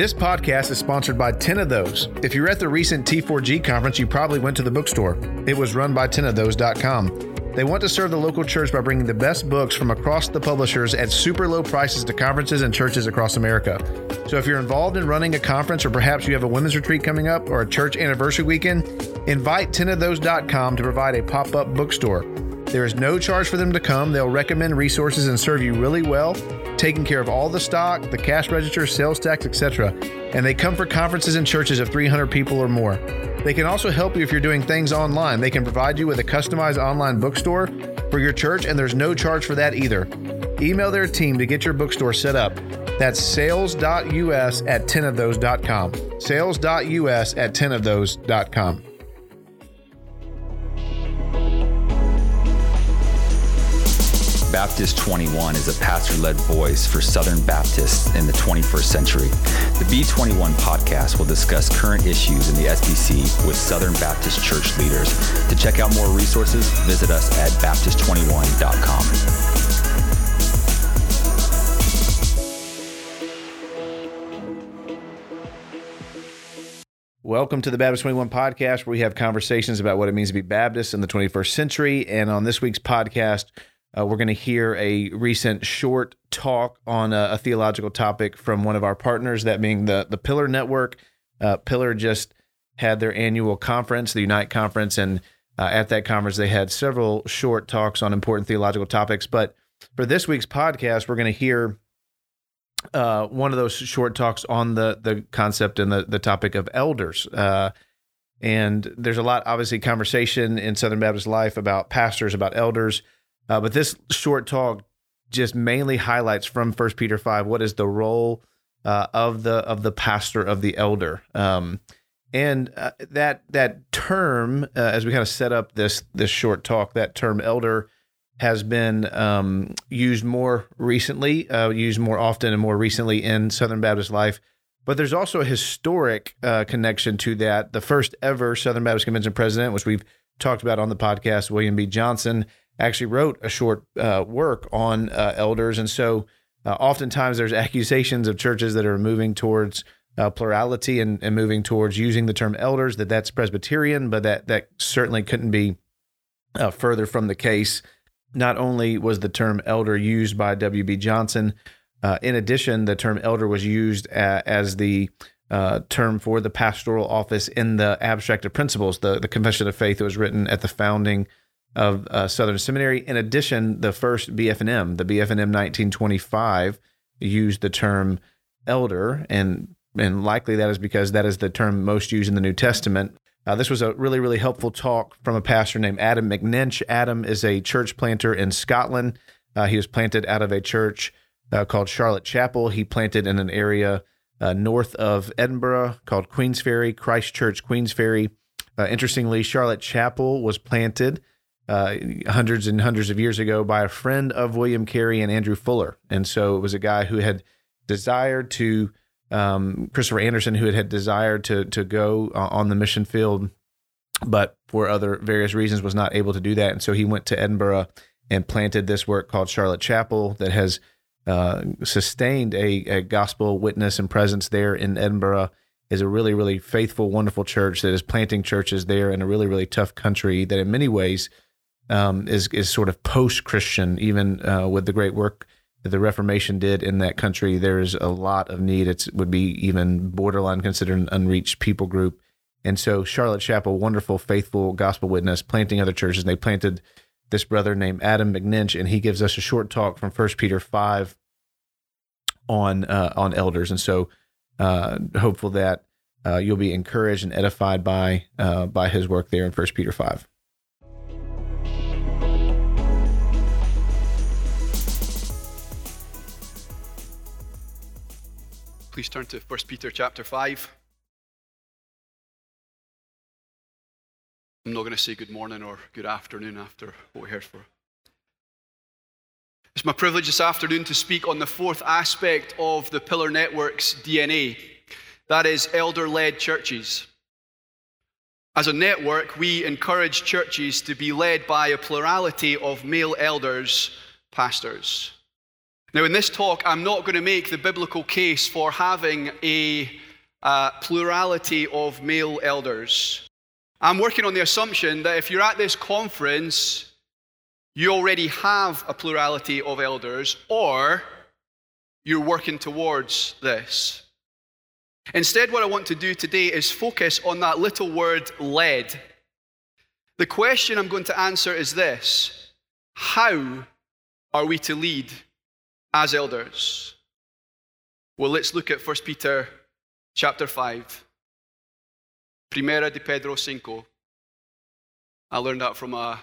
This podcast is sponsored by 10 of Those. If you're at the recent T4G conference, you probably went to the bookstore. It was run by 10ofthose.com. They want to serve the local church by bringing the best books from across the publishers at super low prices to conferences and churches across America. So if you're involved in running a conference or perhaps you have a women's retreat coming up or a church anniversary weekend, invite 10ofthose.com to provide a pop-up bookstore. There is no charge for them to come. They'll recommend resources and serve you really well, taking care of all the stock, the cash register, sales tax, etc. And they come for conferences and churches of 300 people or more. They can also help you if you're doing things online. They can provide you with a customized online bookstore for your church, and there's no charge for that either. Email their team to get your bookstore set up. That's sales.us at 10ofthose.com. Sales.us at 10ofthose.com. Baptist 21 is a pastor led voice for Southern Baptists in the 21st century. The B21 podcast will discuss current issues in the SBC with Southern Baptist church leaders. To check out more resources, visit us at Baptist21.com. Welcome to the Baptist 21 podcast, where we have conversations about what it means to be Baptist in the 21st century. And on this week's podcast, uh, we're going to hear a recent short talk on a, a, theological topic from one of our partners, that being the the Pillar Network. Uh, Pillar just had their annual conference, the Unite Conference, and uh, at that conference they had several short talks on important theological topics. But for this week's podcast, we're going to hear uh, one of those short talks on the the concept and the the topic of elders. Uh, and there's a lot, obviously, conversation in Southern Baptist life about pastors, about elders. Uh, but this short talk just mainly highlights from First Peter five what is the role uh, of the of the pastor of the elder. Um, and uh, that that term, uh, as we kind of set up this this short talk, that term elder has been um, used more recently, uh, used more often and more recently in Southern Baptist life. But there's also a historic uh, connection to that. The first ever Southern Baptist Convention president, which we've talked about on the podcast, William B. Johnson, actually wrote a short uh, work on uh, elders. And so uh, oftentimes there's accusations of churches that are moving towards uh, plurality and, and, moving towards using the term elders, that that's Presbyterian, but that, that certainly couldn't be uh, further from the case. Not only was the term elder used by W.B. Johnson, in addition, the term elder was used a, as the uh, term for the pastoral office in the Abstract of Principles, the, the Confession of Faith that was written at the founding of uh, Southern Seminary. In addition, the first BF&M, the BF&M 1925, used the term elder, and and likely that is because that is the term most used in the New Testament. Uh, this was a really, really helpful talk from a pastor named Adam McNinch. Adam is a church planter in Scotland. Uh, he was planted out of a church uh, called Charlotte Chapel. He planted in an area uh, north of Edinburgh called Queensferry, Christchurch, Queensferry. Uh, interestingly, Charlotte Chapel was planted uh, hundreds and hundreds of years ago by a friend of William Carey and Andrew Fuller. And so it was a guy who had desired to, um, Christopher Anderson, who had, had desired to, to go uh, on the mission field, but for other various reasons was not able to do that. And so he went to Edinburgh and planted this work called Charlotte Chapel that has uh, sustained a, a gospel witness and presence there in Edinburgh is a really, really faithful, wonderful church that is planting churches there in a really, really tough country that in many ways um, is is sort of post Christian, even uh, with the great work that the Reformation did in that country. There is a lot of need. It would be even borderline considered an unreached people group. And so Charlotte Chapel, wonderful, faithful gospel witness, planting other churches. They planted this brother named Adam McNinch, and he gives us a short talk from First Peter five on uh, on elders. And so, uh, hopeful that uh, you'll be encouraged and edified by uh, by his work there in First Peter five. Please turn to 1 Peter chapter 5. I'm not going to say good morning or good afternoon after what we heard for. It's my privilege this afternoon to speak on the fourth aspect of the Pillar Network's DNA that is, elder led churches. As a network, we encourage churches to be led by a plurality of male elders, pastors. Now, in this talk, I'm not going to make the biblical case for having a uh, plurality of male elders. I'm working on the assumption that if you're at this conference, you already have a plurality of elders, or you're working towards this. Instead, what I want to do today is focus on that little word led. The question I'm going to answer is this How are we to lead as elders? Well, let's look at 1 Peter chapter 5. Primera de Pedro 5. I learned that from a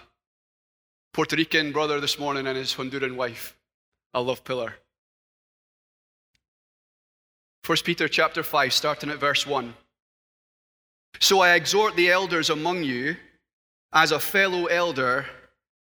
Puerto Rican brother this morning and his Honduran wife. I love Pillar. 1 Peter chapter 5, starting at verse 1. So I exhort the elders among you as a fellow elder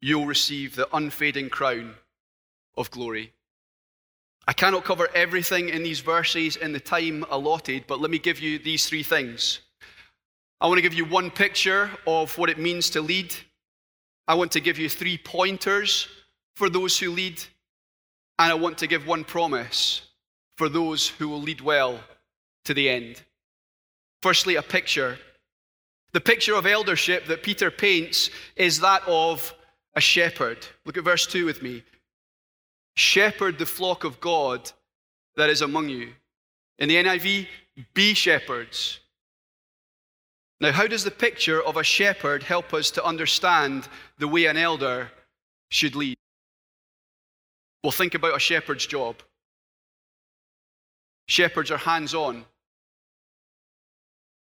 you'll receive the unfading crown of glory. I cannot cover everything in these verses in the time allotted, but let me give you these three things. I want to give you one picture of what it means to lead. I want to give you three pointers for those who lead. And I want to give one promise for those who will lead well to the end. Firstly, a picture. The picture of eldership that Peter paints is that of a shepherd. Look at verse 2 with me. Shepherd the flock of God that is among you. In the NIV, be shepherds. Now, how does the picture of a shepherd help us to understand the way an elder should lead? Well, think about a shepherd's job. Shepherds are hands on,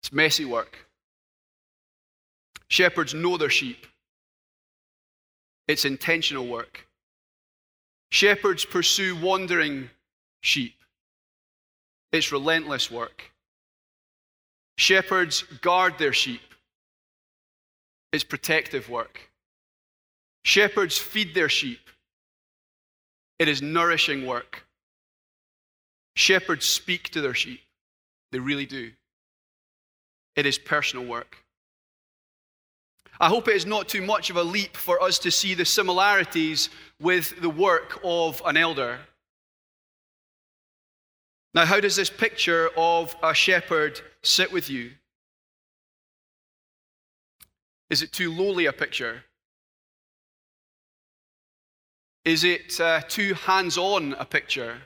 it's messy work. Shepherds know their sheep. It's intentional work. Shepherds pursue wandering sheep. It's relentless work. Shepherds guard their sheep. It's protective work. Shepherds feed their sheep. It is nourishing work. Shepherds speak to their sheep. They really do. It is personal work. I hope it is not too much of a leap for us to see the similarities with the work of an elder. Now, how does this picture of a shepherd sit with you? Is it too lowly a picture? Is it uh, too hands on a picture?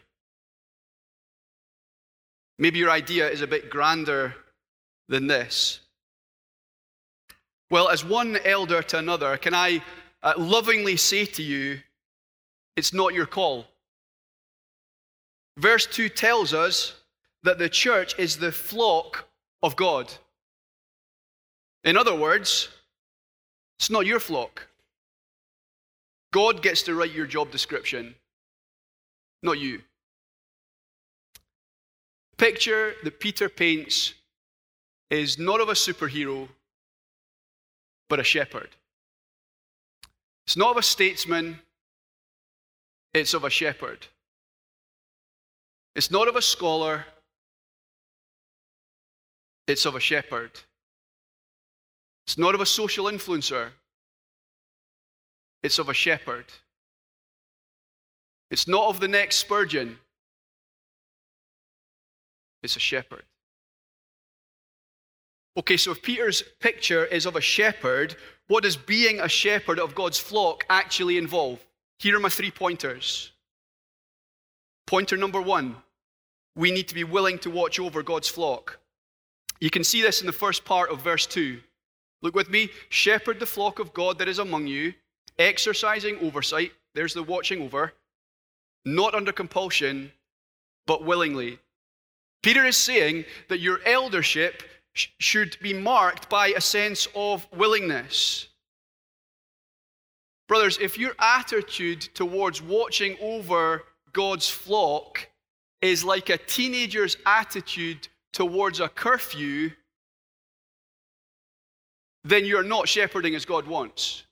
Maybe your idea is a bit grander than this. Well, as one elder to another, can I uh, lovingly say to you, it's not your call. Verse 2 tells us that the church is the flock of God. In other words, it's not your flock. God gets to write your job description, not you. Picture that Peter paints is not of a superhero, but a shepherd. It's not of a statesman, it's of a shepherd. It's not of a scholar, it's of a shepherd. It's not of a social influencer, it's of a shepherd. It's not of the next Spurgeon, it's a shepherd. Okay, so if Peter's picture is of a shepherd, what does being a shepherd of God's flock actually involve? Here are my three pointers. Pointer number one we need to be willing to watch over God's flock. You can see this in the first part of verse 2. Look with me. Shepherd the flock of God that is among you, exercising oversight. There's the watching over. Not under compulsion, but willingly. Peter is saying that your eldership should be marked by a sense of willingness. Brothers, if your attitude towards watching over God's flock is like a teenager's attitude towards a curfew, then you're not shepherding as God wants.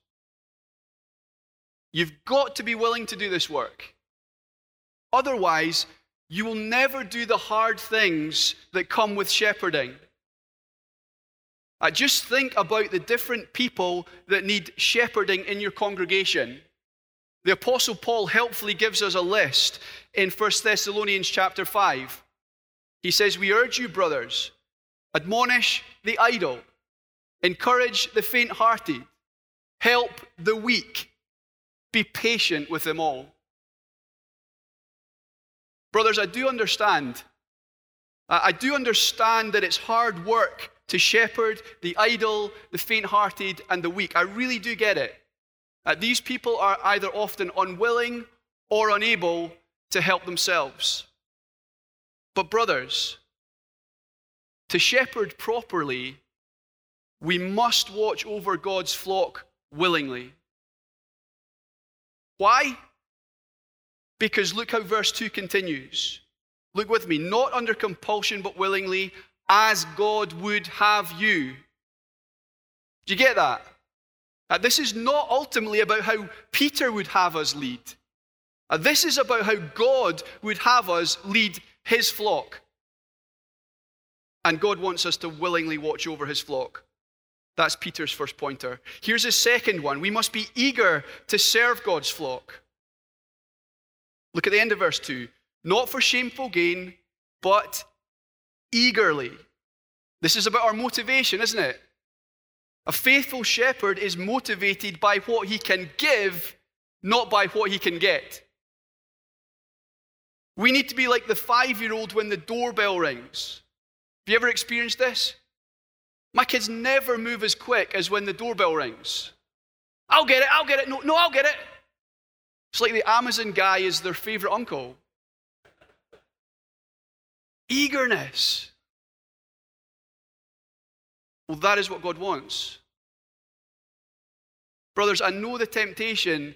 You've got to be willing to do this work. Otherwise, you will never do the hard things that come with shepherding. Uh, just think about the different people that need shepherding in your congregation. The Apostle Paul helpfully gives us a list in 1 Thessalonians chapter 5. He says, We urge you, brothers, admonish the idle, encourage the faint hearted, help the weak, be patient with them all. Brothers, I do understand. I do understand that it's hard work to shepherd the idle, the faint hearted, and the weak. I really do get it. Uh, these people are either often unwilling or unable to help themselves. But, brothers, to shepherd properly, we must watch over God's flock willingly. Why? Because look how verse 2 continues. Look with me, not under compulsion, but willingly, as God would have you. Do you get that? Uh, this is not ultimately about how Peter would have us lead. Uh, this is about how God would have us lead his flock. And God wants us to willingly watch over his flock. That's Peter's first pointer. Here's his second one we must be eager to serve God's flock. Look at the end of verse 2. Not for shameful gain, but eagerly. This is about our motivation, isn't it? A faithful shepherd is motivated by what he can give, not by what he can get. We need to be like the five year old when the doorbell rings. Have you ever experienced this? My kids never move as quick as when the doorbell rings. I'll get it, I'll get it. No, no, I'll get it. It's like the Amazon guy is their favorite uncle. Eagerness. Well, that is what God wants. Brothers, I know the temptation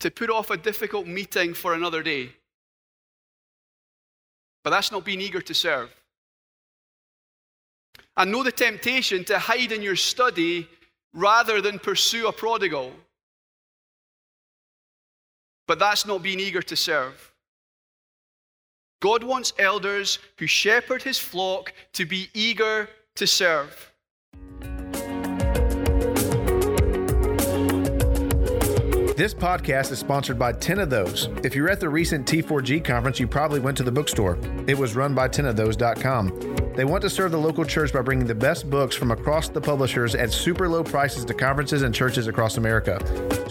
to put off a difficult meeting for another day. But that's not being eager to serve. I know the temptation to hide in your study rather than pursue a prodigal. But that's not being eager to serve. God wants elders who shepherd his flock to be eager to serve. This podcast is sponsored by 10 of Those. If you're at the recent T4G conference, you probably went to the bookstore. It was run by 10ofthose.com. They want to serve the local church by bringing the best books from across the publishers at super low prices to conferences and churches across America.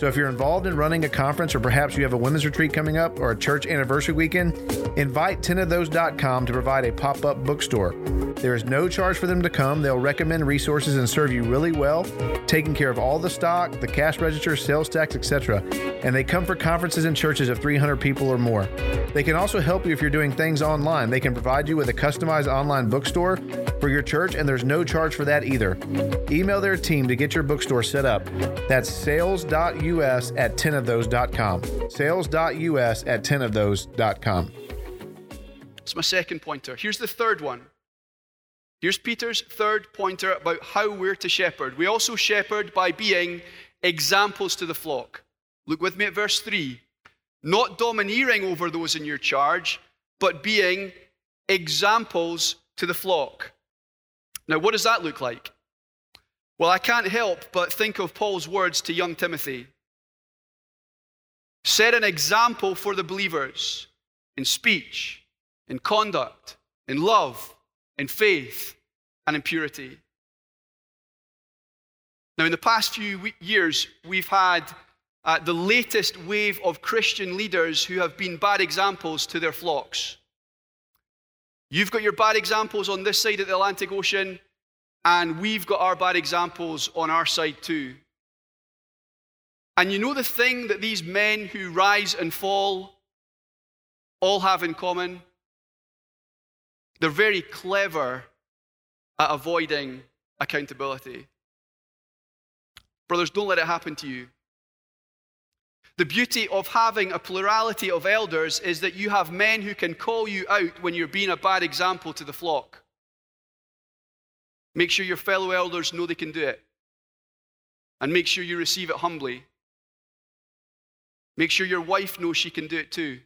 So if you're involved in running a conference or perhaps you have a women's retreat coming up or a church anniversary weekend, invite 10ofthose.com to provide a pop up bookstore. There is no charge for them to come. They'll recommend resources and serve you really well, taking care of all the stock, the cash register, sales tax, etc. And they come for conferences and churches of 300 people or more. They can also help you if you're doing things online. They can provide you with a customized online bookstore for your church, and there's no charge for that either. Email their team to get your bookstore set up. That's sales.us at 10ofthose.com. Sales.us at 10ofthose.com. It's my second pointer. Here's the third one. Here's Peter's third pointer about how we're to shepherd. We also shepherd by being examples to the flock. Look with me at verse 3. Not domineering over those in your charge, but being examples to the flock. Now, what does that look like? Well, I can't help but think of Paul's words to young Timothy. Set an example for the believers in speech, in conduct, in love, in faith, and in purity. Now, in the past few years, we've had uh, the latest wave of Christian leaders who have been bad examples to their flocks. You've got your bad examples on this side of the Atlantic Ocean, and we've got our bad examples on our side too. And you know the thing that these men who rise and fall all have in common? They're very clever at avoiding accountability. Brothers, don't let it happen to you. The beauty of having a plurality of elders is that you have men who can call you out when you're being a bad example to the flock. Make sure your fellow elders know they can do it. And make sure you receive it humbly. Make sure your wife knows she can do it too.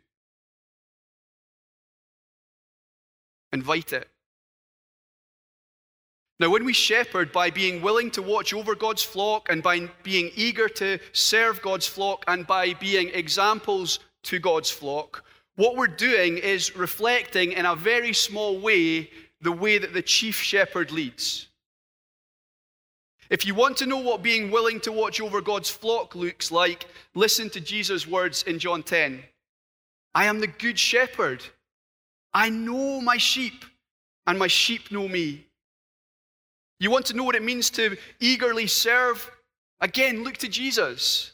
Invite it. Now, when we shepherd by being willing to watch over God's flock and by being eager to serve God's flock and by being examples to God's flock, what we're doing is reflecting in a very small way the way that the chief shepherd leads. If you want to know what being willing to watch over God's flock looks like, listen to Jesus' words in John 10. I am the good shepherd. I know my sheep, and my sheep know me. You want to know what it means to eagerly serve? Again, look to Jesus.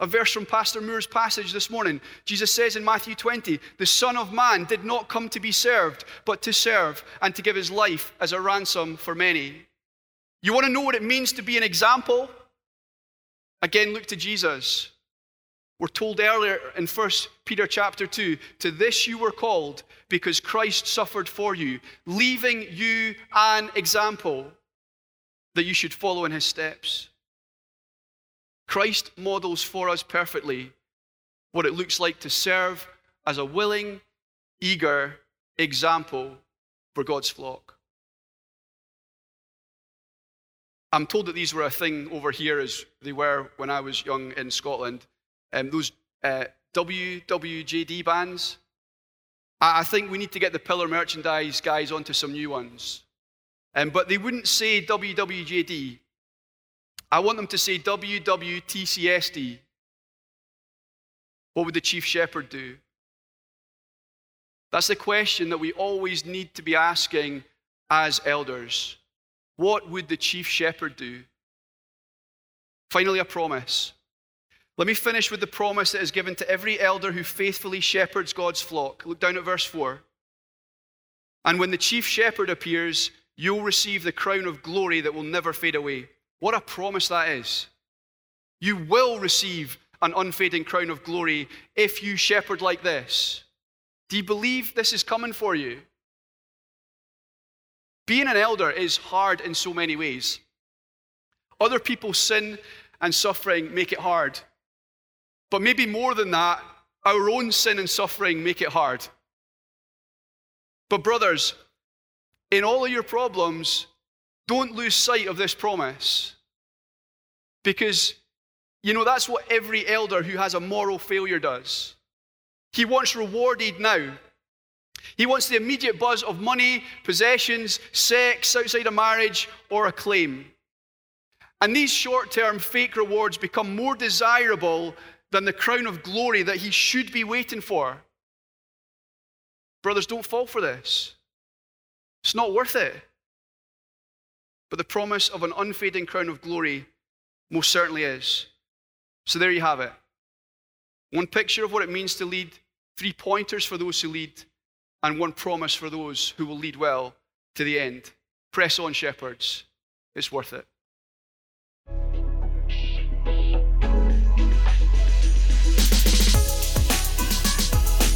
A verse from Pastor Moore's passage this morning. Jesus says in Matthew 20, The Son of Man did not come to be served, but to serve and to give his life as a ransom for many. You want to know what it means to be an example? Again, look to Jesus. We're told earlier in 1 Peter chapter 2 to this you were called because Christ suffered for you, leaving you an example that you should follow in his steps. Christ models for us perfectly what it looks like to serve as a willing, eager example for God's flock. I'm told that these were a thing over here as they were when I was young in Scotland um, those uh, WWJD bands. I, think we need to get the pillar merchandise guys onto some new ones. Um, but they wouldn't say WWJD. I want them to say WWTCSD. What would the chief shepherd do? That's the question that we always need to be asking as elders. What would the chief shepherd do? Finally, a promise. Let me finish with the promise that is given to every elder who faithfully shepherds God's flock. Look down at verse 4. And when the chief shepherd appears, you'll receive the crown of glory that will never fade away. What a promise that is. You will receive an unfading crown of glory if you shepherd like this. Do you believe this is coming for you? Being an elder is hard in so many ways. Other people's sin and suffering make it hard. But maybe more than that, our own sin and suffering make it hard. But, brothers, in all of your problems, don't lose sight of this promise. Because, you know, that's what every elder who has a moral failure does. He wants rewarded now. He wants the immediate buzz of money, possessions, sex outside of marriage, or acclaim. And these short term fake rewards become more desirable than the crown of glory that he should be waiting for. Brothers, don't fall for this. It's not worth it. But the promise of an unfading crown of glory most certainly is. So there you have it. One picture of what it means to lead, three pointers for those who lead, and one promise for those who will lead well to the end. Press on, shepherds. It's worth it.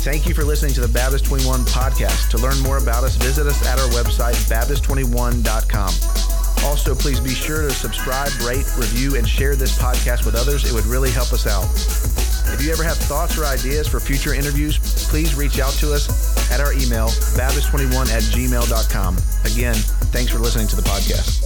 Thank you for listening to the Baptist 21 podcast. To learn more about us, visit us at our website, Baptist21.com. Also, please be sure to subscribe, rate, review, and share this podcast with others. It would really help us out. If you ever have thoughts or ideas for future interviews, please reach out to us at our email, Baptist21 at gmail.com. Again, thanks for listening to the podcast.